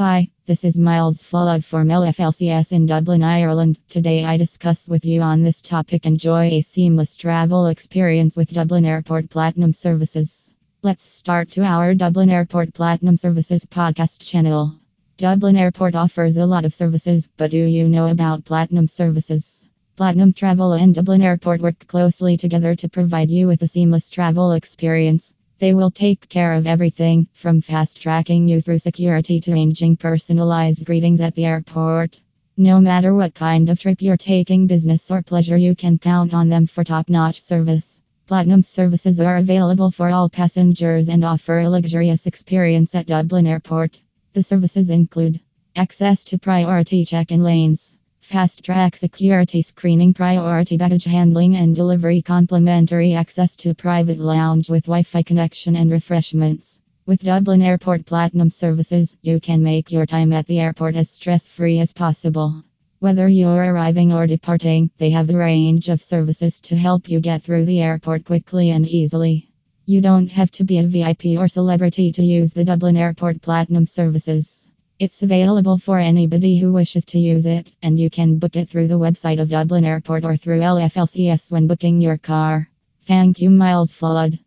Hi, this is Miles Flood from LFLCS in Dublin, Ireland. Today I discuss with you on this topic enjoy a seamless travel experience with Dublin Airport Platinum Services. Let's start to our Dublin Airport Platinum Services podcast channel. Dublin Airport offers a lot of services, but do you know about Platinum Services? Platinum Travel and Dublin Airport work closely together to provide you with a seamless travel experience. They will take care of everything from fast tracking you through security to arranging personalized greetings at the airport. No matter what kind of trip you're taking, business or pleasure, you can count on them for top notch service. Platinum services are available for all passengers and offer a luxurious experience at Dublin Airport. The services include access to priority check in lanes Fast track security screening, priority baggage handling and delivery, complimentary access to private lounge with Wi Fi connection and refreshments. With Dublin Airport Platinum services, you can make your time at the airport as stress free as possible. Whether you're arriving or departing, they have a range of services to help you get through the airport quickly and easily. You don't have to be a VIP or celebrity to use the Dublin Airport Platinum services. It's available for anybody who wishes to use it, and you can book it through the website of Dublin Airport or through LFLCS when booking your car. Thank you, Miles Flood.